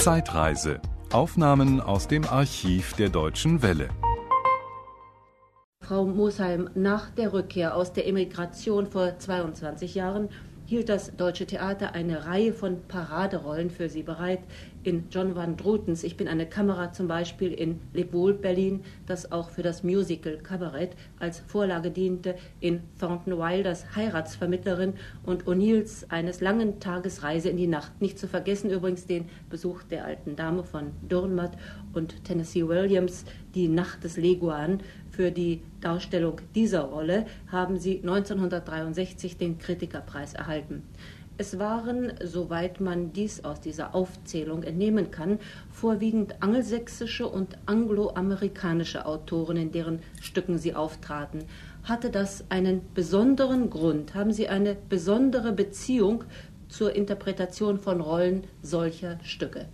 Zeitreise. Aufnahmen aus dem Archiv der Deutschen Welle. Frau Mosheim, nach der Rückkehr aus der Emigration vor 22 Jahren hielt das Deutsche Theater eine Reihe von Paraderollen für sie bereit. In John van Drutens Ich bin eine Kamera zum Beispiel in Leb wohl Berlin, das auch für das Musical Kabarett als Vorlage diente, in Thornton Wilders Heiratsvermittlerin und O'Neills eines langen Tages Reise in die Nacht. Nicht zu vergessen übrigens den Besuch der alten Dame von Dürrenmatt und Tennessee Williams, die Nacht des Leguan für die Darstellung dieser Rolle haben sie 1963 den Kritikerpreis erhalten. Es waren, soweit man dies aus dieser Aufzählung entnehmen kann, vorwiegend angelsächsische und angloamerikanische Autoren, in deren Stücken sie auftraten. Hatte das einen besonderen Grund? Haben Sie eine besondere Beziehung zur Interpretation von Rollen solcher Stücke?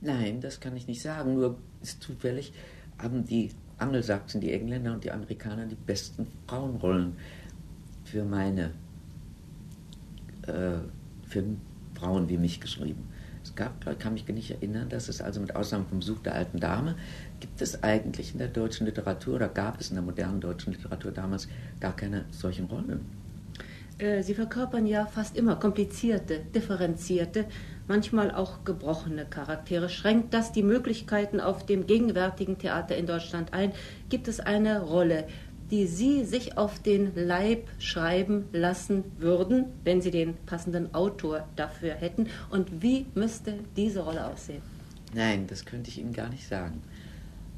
Nein, das kann ich nicht sagen. Nur ist zufällig haben die Angelsachsen, die Engländer und die Amerikaner die besten Frauenrollen für meine, für Frauen wie mich geschrieben. Es gab, kann mich nicht erinnern, dass es also mit Ausnahme vom Besuch der alten Dame, gibt es eigentlich in der deutschen Literatur oder gab es in der modernen deutschen Literatur damals gar keine solchen Rollen. Äh, Sie verkörpern ja fast immer komplizierte, differenzierte, manchmal auch gebrochene Charaktere. Schränkt das die Möglichkeiten auf dem gegenwärtigen Theater in Deutschland ein? Gibt es eine Rolle, die Sie sich auf den Leib schreiben lassen würden, wenn Sie den passenden Autor dafür hätten? Und wie müsste diese Rolle aussehen? Nein, das könnte ich Ihnen gar nicht sagen.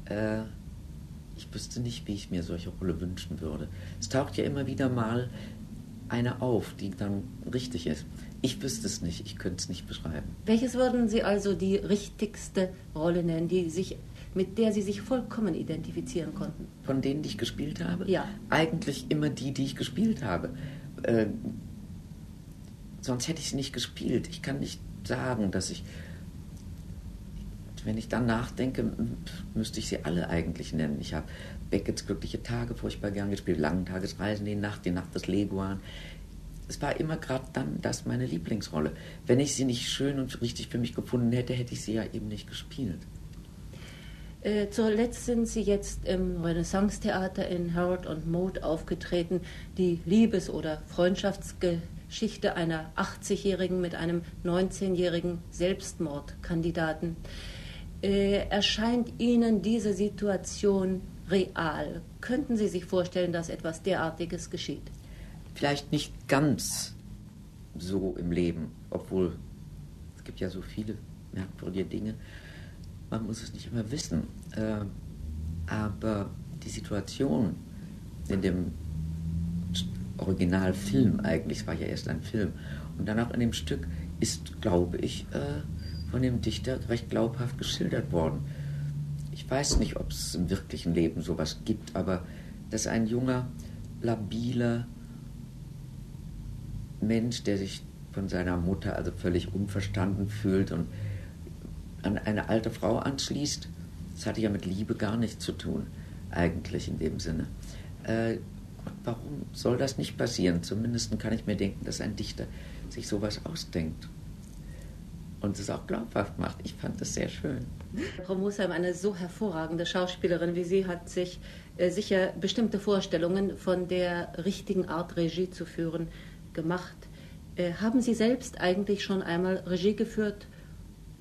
Äh, ich wüsste nicht, wie ich mir solche Rolle wünschen würde. Es taucht ja immer wieder mal eine auf, die dann richtig ist. Ich wüsste es nicht, ich könnte es nicht beschreiben. Welches würden Sie also die richtigste Rolle nennen, die sich, mit der Sie sich vollkommen identifizieren konnten? Von denen, die ich gespielt habe? Ja. Eigentlich immer die, die ich gespielt habe. Äh, sonst hätte ich sie nicht gespielt. Ich kann nicht sagen, dass ich. Wenn ich dann nachdenke, müsste ich sie alle eigentlich nennen. Ich habe Beckett's glückliche Tage furchtbar gern gespielt, Langen Tagesreisen, die Nacht, die Nacht des Leguan es war immer gerade dann das meine Lieblingsrolle. Wenn ich sie nicht schön und richtig für mich gefunden hätte, hätte ich sie ja eben nicht gespielt. Äh, zuletzt sind Sie jetzt im Renaissance-Theater in Harold und Mode aufgetreten. Die Liebes- oder Freundschaftsgeschichte einer 80-Jährigen mit einem 19-jährigen Selbstmordkandidaten. Äh, erscheint Ihnen diese Situation real? Könnten Sie sich vorstellen, dass etwas derartiges geschieht? vielleicht nicht ganz so im Leben, obwohl es gibt ja so viele merkwürdige Dinge. Man muss es nicht immer wissen. Äh, aber die Situation in dem Originalfilm eigentlich, es war ja erst ein Film, und dann auch in dem Stück ist, glaube ich, äh, von dem Dichter recht glaubhaft geschildert worden. Ich weiß nicht, ob es im wirklichen Leben sowas gibt, aber dass ein junger, labiler, Mensch, der sich von seiner Mutter also völlig unverstanden fühlt und an eine alte Frau anschließt, das hatte ja mit Liebe gar nichts zu tun, eigentlich in dem Sinne. Äh, warum soll das nicht passieren? Zumindest kann ich mir denken, dass ein Dichter sich sowas ausdenkt und es auch glaubhaft macht. Ich fand das sehr schön. Frau Musheim, eine so hervorragende Schauspielerin wie Sie, hat sich äh, sicher bestimmte Vorstellungen von der richtigen Art Regie zu führen gemacht. Äh, haben Sie selbst eigentlich schon einmal Regie geführt?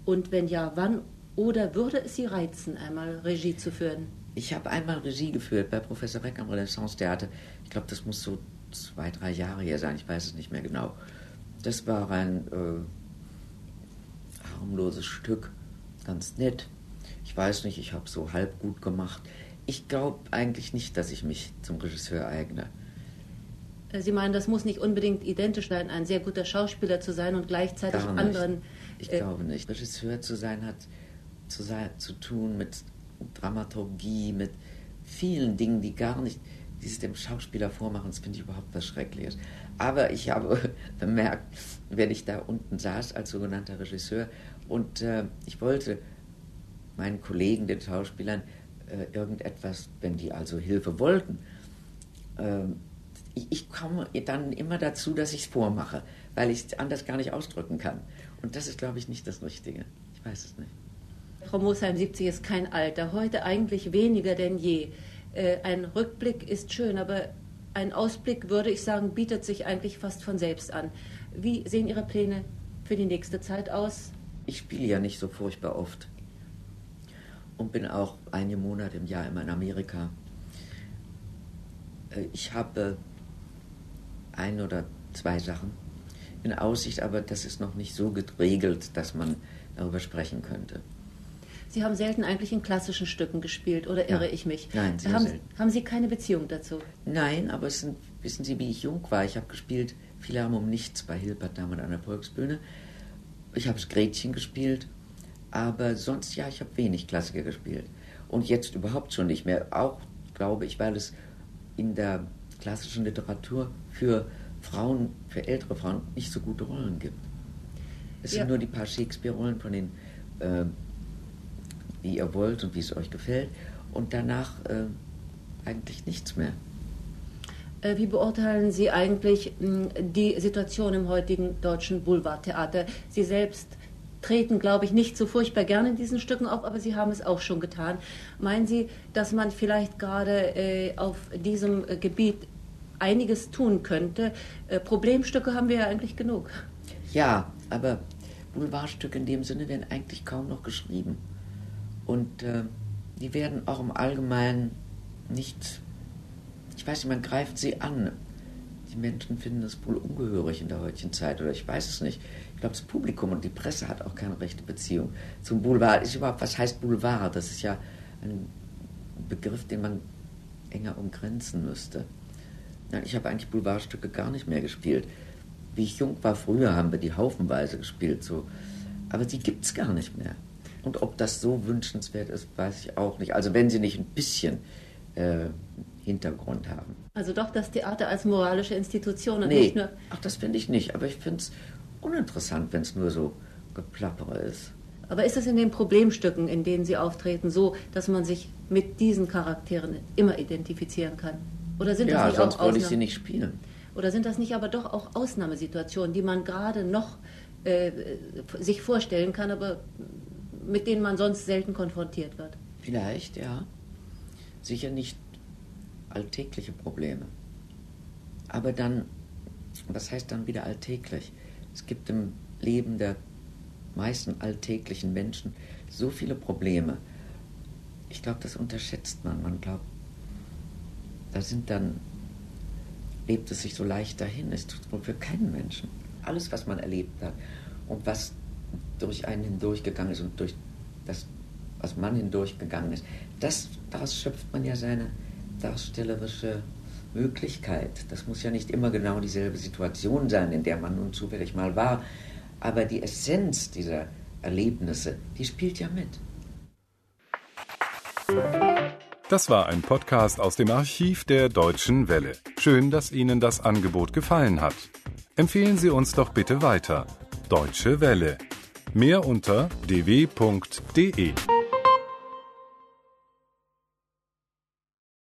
Und wenn ja, wann? Oder würde es Sie reizen, einmal Regie zu führen? Ich habe einmal Regie geführt bei Professor Reck am Renaissance-Theater. Ich glaube, das muss so zwei, drei Jahre her sein. Ich weiß es nicht mehr genau. Das war ein äh, harmloses Stück, ganz nett. Ich weiß nicht, ich habe so halb gut gemacht. Ich glaube eigentlich nicht, dass ich mich zum Regisseur eigne. Äh, Sie meinen, das muss nicht unbedingt identisch sein, ein sehr guter Schauspieler zu sein und gleichzeitig anderen. Ich äh, glaube nicht. Regisseur zu sein hat zu, sein, zu tun mit Dramaturgie, mit vielen Dingen, die gar nicht, die es dem Schauspieler vormachen. Das finde ich überhaupt was Schreckliches. Aber ich habe bemerkt, wenn ich da unten saß als sogenannter Regisseur und äh, ich wollte meinen Kollegen, den Schauspielern, äh, irgendetwas, wenn die also Hilfe wollten, äh, ich, komme dann immer dazu, dass ich es vormache, weil ich es anders gar nicht ausdrücken kann. Und das ist, glaube ich, nicht das Richtige. Ich weiß es nicht. Frau Mosheim, 70 ist kein Alter, heute eigentlich weniger denn je. Äh, ein Rückblick ist schön, aber ein Ausblick, würde ich sagen, bietet sich eigentlich fast von selbst an. Wie sehen Ihre Pläne für die nächste Zeit aus? Ich spiele ja nicht so furchtbar oft und bin auch einige Monate im Jahr immer in Amerika. Äh, ich habe ein oder zwei Sachen in Aussicht, aber das ist noch nicht so geregelt, dass man darüber sprechen könnte. Sie haben selten eigentlich in klassischen Stücken gespielt, oder irre ja. ich mich? Nein, sehr haben, selten. haben Sie keine Beziehung dazu? Nein, aber sind, wissen Sie, wie ich jung war? Ich habe gespielt, viele haben um nichts bei Hilbert damals an der Volksbühne. Ich habe das Gretchen gespielt, aber sonst ja, ich habe wenig Klassiker gespielt. Und jetzt überhaupt schon nicht mehr. Auch, glaube ich, weil es in der klassischen Literatur für Frauen, für ältere Frauen nicht so gute Rollen gibt. Es Ja. sind nur die paar Shakespeare-Rollen von den, äh, wie ihr wollt und wie es euch gefällt. Und danach äh, eigentlich nichts mehr. Äh, Wie beurteilen Sie eigentlich die Situation im heutigen deutschen Boulevardtheater? Sie selbst treten, glaube ich, nicht so furchtbar gerne in diesen Stücken auf, aber Sie haben es auch schon getan. Meinen Sie, dass man vielleicht gerade äh, auf diesem äh, Gebiet einiges tun könnte? Äh, Problemstücke haben wir ja eigentlich genug. Ja, aber Boulevardstücke in dem Sinne werden eigentlich kaum noch geschrieben. Und äh, die werden auch im Allgemeinen nicht, ich weiß nicht, man greift sie an. Die Menschen finden das wohl ungehörig in der heutigen Zeit oder ich weiß es nicht. Ich glaube, das Publikum und die Presse hat auch keine rechte Beziehung zum Boulevard. Ist überhaupt, was heißt Boulevard? Das ist ja ein Begriff, den man enger umgrenzen müsste. Nein, ich habe eigentlich Boulevardstücke gar nicht mehr gespielt. Wie ich jung war, früher haben wir die haufenweise gespielt, so. Aber die gibt es gar nicht mehr. Und ob das so wünschenswert ist, weiß ich auch nicht. Also wenn sie nicht ein bisschen äh, Hintergrund haben. Also doch das Theater als moralische Institution und Nee, nicht nur. ach, das finde ich nicht. Aber ich finde es uninteressant, wenn es nur so Geplappere ist. Aber ist es in den Problemstücken, in denen Sie auftreten, so, dass man sich mit diesen Charakteren immer identifizieren kann? Oder sind ja, das nicht sonst auch würde ich sie nicht spielen. Oder sind das nicht aber doch auch Ausnahmesituationen, die man gerade noch äh, sich vorstellen kann, aber mit denen man sonst selten konfrontiert wird? Vielleicht, ja. Sicher nicht alltägliche Probleme. Aber dann, was heißt dann wieder alltäglich? Es gibt im Leben der meisten alltäglichen Menschen so viele Probleme. Ich glaube, das unterschätzt man. Man glaubt, da sind dann, lebt es sich so leicht dahin. Es tut wohl für keinen Menschen. Alles, was man erlebt hat und was durch einen hindurchgegangen ist und durch das, was man hindurchgegangen ist, das, daraus schöpft man ja seine darstellerische Möglichkeit. Das muss ja nicht immer genau dieselbe Situation sein, in der man nun zufällig mal war, aber die Essenz dieser Erlebnisse, die spielt ja mit. Das war ein Podcast aus dem Archiv der Deutschen Welle. Schön, dass Ihnen das Angebot gefallen hat. Empfehlen Sie uns doch bitte weiter. Deutsche Welle. Mehr unter dw.de.